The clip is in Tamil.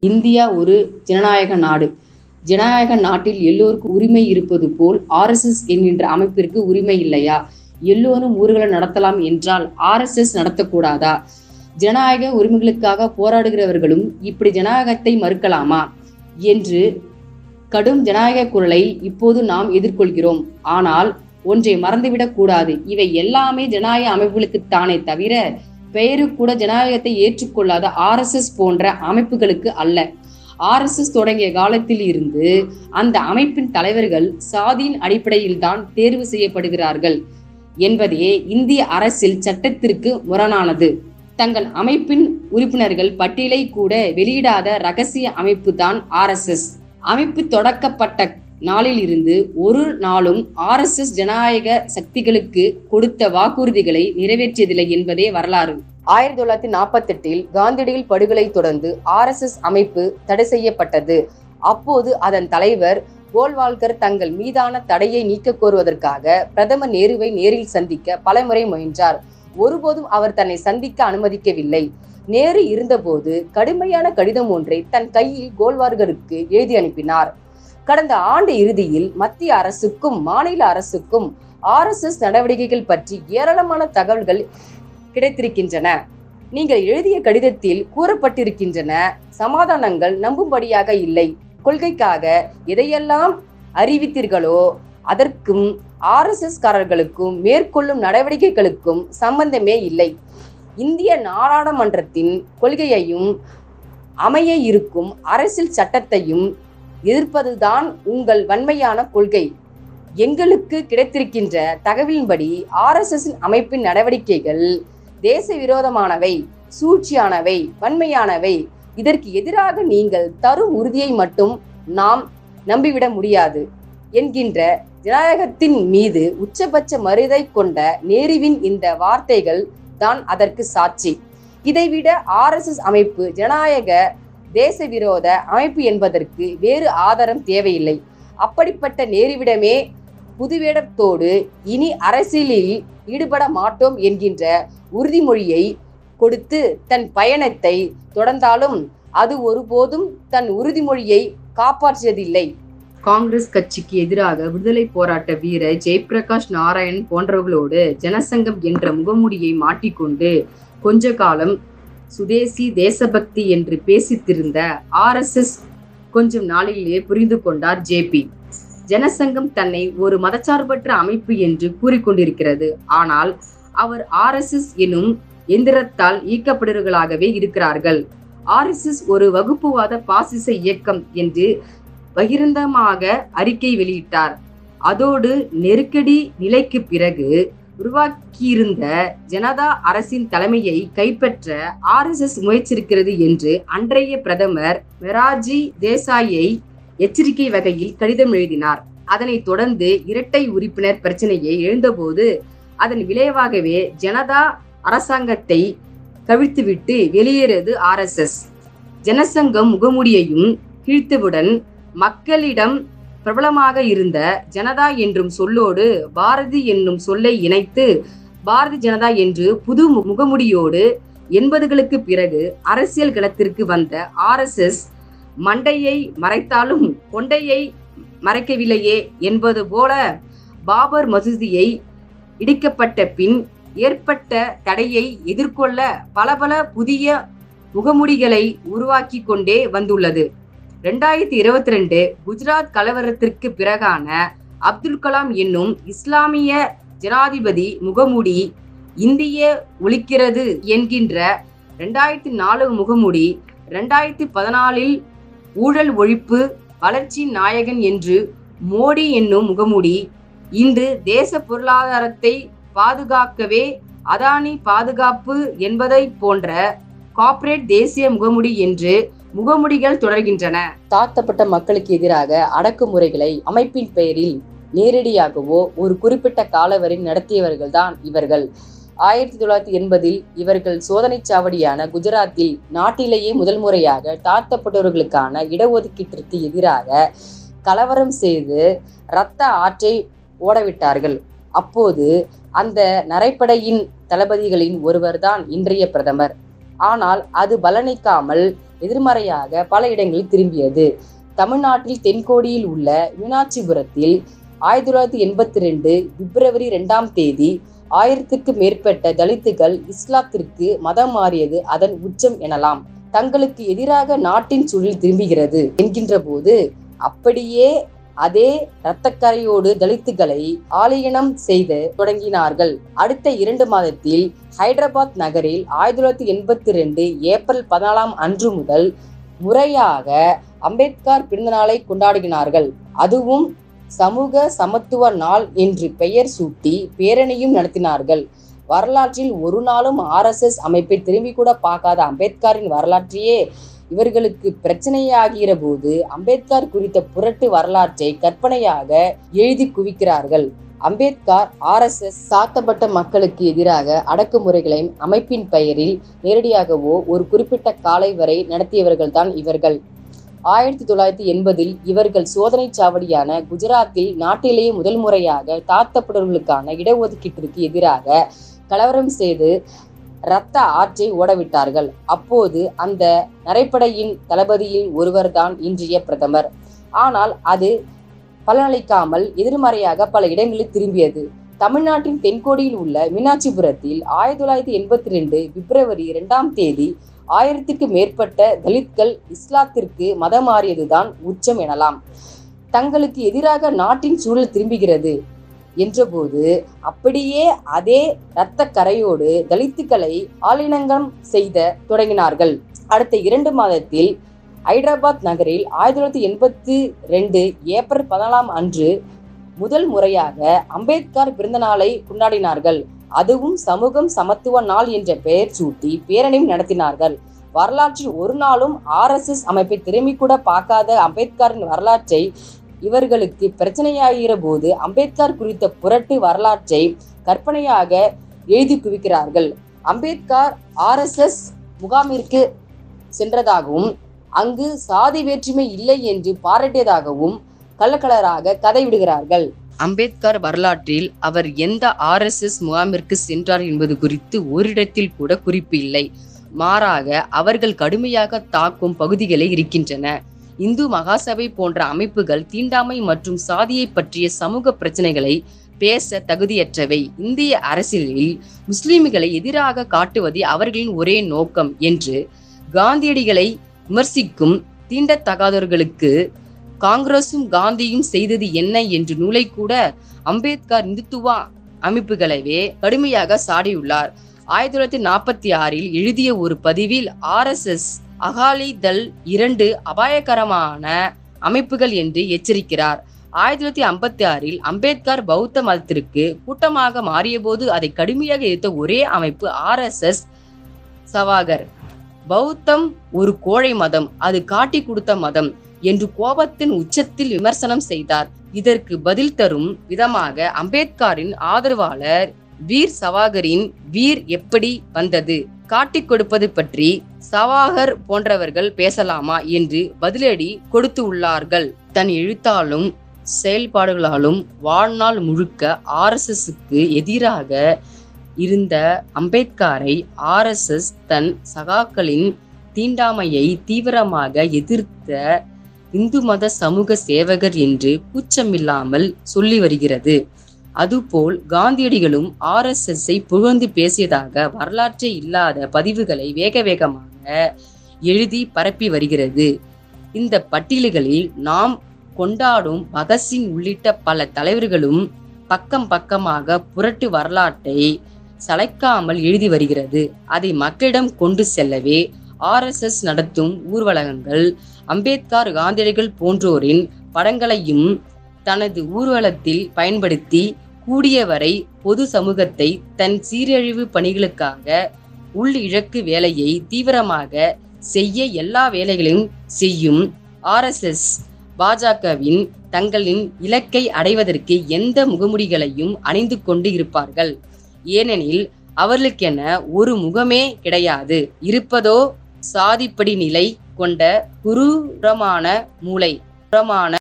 இந்தியா ஒரு ஜனநாயக நாடு. ஜனநாயக நாட்டில் எல்லோருக்கும் உரிமை இருப்பது போல் ஆர்எஸ்எஸ் என்கின்ற அமைப்பிற்கு உரிமை இல்லையா? எல்லோரும் ஊர்களை நடத்தலாம் என்றால் ஆர்எஸ்எஸ் நடத்தக்கூடாதா? ஜனநாயக உரிமைகளுக்காக போராடுகிறவர்களும் இப்படி ஜனநாயகத்தை மறுக்கலாமா? என்று கடும் ஜனநாயக குரலை இப்போது நாம் எதிர்கொள்கிறோம். ஆனால் ஒன்றை மறந்துவிடக் கூடாது இவை எல்லாமே ஜனநாயக அமைப்புகளுக்குத்தானே தவிர பெயரு கூட ஜனநாயகத்தை ஏற்றுக்கொள்ளாத ஆர்எஸ்எஸ் போன்ற அமைப்புகளுக்கு அல்ல. ஆர்எஸ்எஸ் தொடங்கிய காலத்தில் இருந்து அந்த அமைப்பின் தலைவர்கள் சாதியின் அடிப்படையில் தான் தேர்வு செய்யப்படுகிறார்கள் என்பதே இந்திய அரசியல் சட்டத்திற்கு முரணானது. தங்கள் அமைப்பின் உறுப்பினர்கள் பட்டியலை கூட வெளியிடாத ரகசிய அமைப்பு தான் ஆர்எஸ்எஸ். அமைப்பு தொடக்கப்பட்ட நாளில் இருந்து ஒரு நாளும் ஆர்எஸ்எஸ் ஜனநாயக சக்திகளுக்கு கொடுத்த வாக்குறுதிகளை நிறைவேற்றியதில்லை என்பதே வரலாறு. ஆயிரத்தி தொள்ளாயிரத்தி நாற்பத்தி எட்டில் காந்தியடிகள் படுகொலை தொடர்ந்து ஆர்எஸ்எஸ் அமைப்பு தடை செய்யப்பட்டது. அப்போது அதன் தலைவர் கோல்வால்கர் தங்கள் மீதான தடையை நீக்க கோருவதற்காக பிரதமர் நேருவை நேரில் சந்திக்க பலமுறை முயன்றார். ஒருபோதும் அவர் தன்னை சந்திக்க அனுமதிக்கவில்லை. நேரு இருந்தபோது கடுமையான கடிதம் ஒன்றை தன் கையில் கோல்வார்கருக்கு எழுதி அனுப்பினார். கடந்த ஆண்டு இறுதியில் மத்திய அரசுக்கும் மாநில அரசுக்கும் ஆர்எஸ்எஸ் நடவடிக்கைகள் பற்றி ஏராளமான தகவல்கள் கிடைத்திருக்கின்றன. நீங்கள் எழுதிய கடிதத்தில் கூறப்பட்டிருக்கின்றன சமாதானங்கள் நம்பும்படியாக இல்லை. கொள்கைக்காக எதையெல்லாம் அறிவித்தீர்களோ அதற்கும் ஆர்எஸ்எஸ் காரர்களுக்கும் மேற்கொள்ளும் நடவடிக்கைகளுக்கும் சம்பந்தமே இல்லை. இந்திய நாடாளுமன்றத்தின் கொள்கையையும் அமைய இருக்கும் அரசியல் சட்டத்தையும் எதிர்ப்பதுதான் உங்கள் வன்மையான கொள்கை. எங்களுக்கு கிடைத்திருக்கின்ற தகவலின்படி ஆர்எஸ்எஸ் அமைப்பின் நடவடிக்கைகள் தேச விரோதமானவை சூழ்ச்சியானவை வன்மையானவை. இதற்கு எதிராக நீங்கள் தரும் உறுதியை மட்டும் நாம் நம்பிவிட முடியாது என்கின்ற ஜனநாயகத்தின் மீது உச்சபட்ச மருதை கொண்ட நேருவின் இந்த வார்த்தைகள் தான் அதற்கு சாட்சி. இதைவிட ஆர்எஸ்எஸ் அமைப்பு ஜனநாயக தேச விரோத அமைப்பு என்பதற்கு வேறு ஆதாரம் தேவையில்லை. அப்படிப்பட்ட நேருவிடமே புதுவேடத்தோடு இனி அரசியலில் ஈடுபட மாட்டோம் என்கின்ற உறுதிமொழியை கொடுத்து தன் பயணத்தை தொடர்ந்தாலும் அது ஒருபோதும் தன் உறுதிமொழியை காப்பாற்றியதில்லை. காங்கிரஸ் கட்சிக்கு எதிராக விடுதலை போராட்ட வீரர் ஜெயபிரகாஷ் நாராயண் போன்றவர்களோடு ஜனசங்கம் என்ற முகமூடியை மாட்டிக்கொண்டு கொஞ்ச காலம் சுதேசி தேசபக்தி என்று பேசித்திருந்த ஆர்எஸ்எஸ் கொஞ்சம் நாளிலேயே புரிந்து கொண்டார் ஜேபி ஜனசங்கம் தன்னை ஒரு மதச்சார்பற்ற அமைப்பு என்று கூறிக்கொண்டிருக்கிறது. ஆனால் அவர் ஆர்எஸ்எஸ் எனும் எந்திரத்தால் ஈக்கப்படுவர்களாகவே இருக்கிறார்கள். ஆர்எஸ்எஸ் ஒரு வகுப்புவாத பாசிச இயக்கம் என்று பகிரந்தமாக அறிக்கை வெளியிட்டார். அதோடு நெருக்கடி நிலைக்கு பிறகு உருவாக்கியிருந்த ஜனதா அரசின் தலைமையை கைப்பற்ற ஆர்எஸ்எஸ் முயற்சிருக்கிறது என்று அன்றைய பிரதமர் மெராஜி தேசாயை எச்சரிக்கை வகையில் கடிதம் எழுதினார். அதனைத் தொடர்ந்து இரட்டை உறுப்பினர் பிரச்சனையை எழுந்தபோது அதன் விளைவாகவே ஜனதா அரசாங்கத்தை கவிழ்த்துவிட்டு வெளியேறது ஆர்எஸ்எஸ் ஜனசங்கம் முகமூடியையும் கிழித்தவுடன் மக்களிடம் பிரபலமாக இருந்த ஜனதா என்றும் சொல்லோடு பாரதி என்னும் சொல்லை இணைத்து பாரதி ஜனதா என்று புது முகமுடியோடு எண்பதுகளுக்கு பிறகு அரசியல் களத்திற்கு வந்த ஆர்எஸ்எஸ் மண்டையை மறைத்தாலும் கொண்டையை மறைக்கவில்லையே என்பது போல பாபர் மசூதியை இடிக்கப்பட்ட பின் ஏற்பட்ட தடையை எதிர்கொள்ள பல பல புதிய முகமுடிகளை உருவாக்கி கொண்டே வந்துள்ளது. ரெண்டாயிரத்தி இருபத்தி ரெண்டு குஜராத் கலவரத்திற்கு பிறகான அப்துல் கலாம் என்னும் இஸ்லாமிய ஜனாதிபதி முகமுடி இந்திய ஒழிக்கிறது என்கின்ற ரெண்டாயிரத்தி நாலு முகமுடி ரெண்டாயிரத்தி பதினாலில் ஊழல் ஒழிப்பு வளர்ச்சி நாயகன் என்று மோடி என்னும் முகமுடி இன்று தேச பொருளாதாரத்தை பாதுகாக்கவே அதானி பாதுகாப்பு என்பதை போன்ற கார்ப்பரேட் தேசிய முகமுடி என்று முகமுடிகள் தொடர்கின்றன. தாழ்த்தப்பட்ட மக்களுக்கு எதிராக அடக்குமுறைகளை அமைப்பின் பெயரில் நேரடியாகவோ ஒரு குறிப்பிட்ட காலவரை நடத்தியவர்கள் தான் இவர்கள். ஆயிரத்தி தொள்ளாயிரத்தி எண்பதில் இவர்கள் சோதனை சாவடியான குஜராத்தில் நாட்டிலேயே முதல் முறையாக தாழ்த்தப்பட்டவர்களுக்கான இடஒதுக்கீட்டிற்கு எதிராக கலவரம் செய்து இரத்த ஆற்றை ஓடவிட்டார்கள். அப்போது அந்த நரைப்படையின் தளபதிகளின் ஒருவர்தான் இன்றைய பிரதமர். ஆனால் அது பலனிக்காமல் எதிர்மறையாக பல இடங்களில் திரும்பியது. தமிழ்நாட்டில் தென்கோடியில் உள்ள மீனாட்சிபுரத்தில் ஆயிரத்தி தொள்ளாயிரத்தி எண்பத்தி ரெண்டு பிப்ரவரி ரெண்டாம் தேதி ஆயிரத்துக்கு மேற்பட்ட தலித்துகள் இஸ்லாத்திற்கு மதம் மாறியது அதன் உச்சம் எனலாம். தங்களுக்கு எதிராக நாட்டின் சூழல் திரும்புகிறது என்கின்ற போது அப்படியே அதே இரத்தக்கரையோடு தலித்துகளை ஆலயனம் செய்து தொடங்கினார்கள். அடுத்த இரண்டு மாதத்தில் ஹைதராபாத் நகரில் ஆயிரத்தி தொள்ளாயிரத்தி எண்பத்தி ரெண்டு ஏப்ரல் பதினாலாம் அன்று முதல் முறையாக அம்பேத்கர் பிறந்தநாளை கொண்டாடுகிறார்கள் அதுவும் சமூக சமத்துவ நாள் என்று பெயர் சூட்டி பேரணியும் நடத்தினார்கள். வரலாற்றில் ஒரு நாளும் ஆர்எஸ்எஸ் அமைப்பை திரும்பி கூட பார்க்காத அம்பேத்கரின் வரலாற்றையே இவர்களுக்கு பிரச்சனையாகிற போது அம்பேத்கர் குறித்த புரட்டு வரலாற்றை கற்பனையாக எழுதி குவிக்கிறார்கள். அம்பேத்கர் ஆர்எஸ்எஸ் சாத்தப்பட்ட மக்களுக்கு எதிராக அடக்குமுறைகளையும் அமைப்பின் பெயரில் நேரடியாகவோ ஒரு குறிப்பிட்ட காலை வரை நடத்தியவர்கள்தான் இவர்கள். ஆயிரத்தி தொள்ளாயிரத்தி எண்பதில் இவர்கள் சோதனை சாவடியான குஜராத்தில் நாட்டிலேயே முதல் முறையாக தாழ்த்தப்பட்டவர்களுக்கான இடஒதுக்கீட்டிற்கு எதிராக கலவரம் செய்து இரத்த ஆற்றை ஓடவிட்டார்கள். அப்போது அந்த நரைப்படையின் தளபதியில் ஒருவர்தான் இன்றைய பிரதமர். ஆனால் அது பலனளிக்காமல் எதிர்மறையாக பல இடங்களில் திரும்பியது. தமிழ்நாட்டின் தென்கோடியில் உள்ள மீனாட்சிபுரத்தில் ஆயிரத்தி தொள்ளாயிரத்தி எண்பத்தி ரெண்டு பிப்ரவரி இரண்டாம் தேதி ஆயிரத்திற்கு மேற்பட்ட தலித்கள் இஸ்லாத்திற்கு மதம் மாறியதுதான் உச்சம் எனலாம். தங்களுக்கு எதிராக நாட்டின் சூழல் திரும்புகிறது. என்றபோது அப்படியே அதே இரத்த கரையோடு தலித்துக்களை ஆலினங்கம் செய்த தொடங்கினார்கள். அடுத்த இரண்டு மாதத்தில் ஹைதராபாத் நகரில் ஆயிரத்தி தொள்ளாயிரத்தி எண்பத்தி ரெண்டு ஏப்ரல் பதினாலாம் அன்று முதல் முறையாக அம்பேத்கர் பிறந்த நாளை கொண்டாடினார்கள். அதுவும் சமூகம் சமத்துவ நாள் என்ற பெயர் சூட்டி பேரணியும் நடத்தினார்கள். வரலாற்றில் ஒரு நாளும் ஆர்எஸ்எஸ் அமைப்பை திரும்பி கூட பார்க்காத அம்பேத்கரின் வரலாற்றை இவர்களுக்கு பிரச்சனையாகிற போது அம்பேத்கர் குறித்த புரட்டு வரலாற்றை கற்பனையாக எழுதி குவிக்கிறார்கள். அம்பேத்கர் ஆர்எஸ்எஸ் முகாமிற்கு சென்றதாகவும் அங்கு சாதி வேற்றுமை இல்லை என்று பாராட்டியதாகவும் கள்ளக்கலராக கதை விடுகிறார்கள். அம்பேத்கர் வரலாற்றில் அவர் எந்த ஆர்எஸ்எஸ் முகாமிற்கு சென்றார் என்பது குறித்து ஓரிடத்தில் கூட குறிப்பு இல்லை. மாறாக அவர்கள் கடுமையாக தாக்கும் பகுதிகளே இருக்கின்றன. இந்து மகாசபை போன்ற அமைப்புகள் தீண்டாமை மற்றும் சாதியை பற்றிய சமூக பிரச்சனைகளை பேச தகுதியற்றவை. இந்திய அரசியலில் முஸ்லிம்களை எதிராக காட்டுவதே அவர்களின் ஒரே நோக்கம் என்று காந்தியடிகளை விமர்சிக்கும் தீண்டத்தகாதவர்களுக்கு காங்கிரசும் காந்தியும் செய்தது என்ன என்று நூலை கூட அம்பேத்கர் இந்துத்துவ அமைப்புகளவே கடுமையாக சாடியுள்ளார். ஆயிரத்தி தொள்ளாயிரத்தி நாற்பத்தி ஆறில் எழுதிய ஒரு பதிவில் ஆர்எஸ்எஸ் அகாலி தள் இரண்டு அபாயகரமான அமைப்புகள் என்று எச்சரிக்கிறார். ஆயிரத்தி தொள்ளாயிரத்தி ஐம்பத்தி ஆறில் அம்பேத்கர் பௌத்த மதத்திற்கு கூட்டமாக மாறியபோது அதை கடுமையாக எதிர்த்த ஒரே அமைப்பு ஆர்எஸ்எஸ் சவாகர். பௌத்தம் ஒரு கோழை மதம் அது காட்டி கொடுத்த மதம் என்று கோபத்தின் உச்சத்தில் விமர்சனம் செய்தார். இதற்கு பதில் தரும் விதமாக அம்பேத்கரின் ஆதரவாளர் வீர் சவாகரின் வீர் எப்படி வந்தது? காட்டிக் கொடுப்பது பற்றி சவாகர் போன்றவர்கள் பேசலாமா என்று பதிலடி கொடுத்து உள்ளார்கள். தன் எழுத்தாலும் செயல்பாடுகளாலும் வாழ்நாள் முழுக்க ஆர்எஸ்எஸ்க்கு எதிராக இருந்த அம்பேத்கரை ஆர்எஸ்எஸ் தன் சகாக்களின் தீண்டாமையை தீவிரமாக எதிர்த்த இந்து மத சமூக சேவகர் என்று கூச்சமில்லாமல் சொல்லி வருகிறது. அதுபோல் காந்தியடிகளும் ஆர்எஸ்எஸ்ஸை புகழ்ந்து பேசியதாக வரலாற்றே இல்லாத பதிவுகளை வேக வேகமாக எழுதி பரப்பி வருகிறது. இந்த பட்டியல்களில் நாம் கொண்டாடும் பகத்சிங் உள்ளிட்ட பல தலைவர்களும் பக்கம் பக்கமாக புரட்டு வரலாற்றை சளைக்காமல் எழுதி வருகிறது. அதை மக்களிடம் கொண்டு செல்லவே ஆர்எஸ்எஸ் நடத்தும் ஊர்வலகங்கள் அம்பேத்கர் காந்தியடிகள் போன்றோரின் படங்களையும் தனது ஊர்வலத்தில் பயன்படுத்தி கூடியவரை பொது சமூகத்தை தன் சீரழிவு பணிகளுக்காக உள் இழக்கு வேலையை தீவிரமாக செய்ய எல்லா வேலைகளையும் செய்யும் ஆர்எஸ்எஸ் பாஜகவின் தங்களின் இலக்கை அடைவதற்கு எந்த முகமுடிகளையும் அணிந்து கொண்டு இருப்பார்கள். ஏனெனில் அவர்களுக்கென ஒரு முகமே கிடையாது. இருப்பதோ சாதிப்படி நிலை கொண்ட குரூரமான மூளை புறமான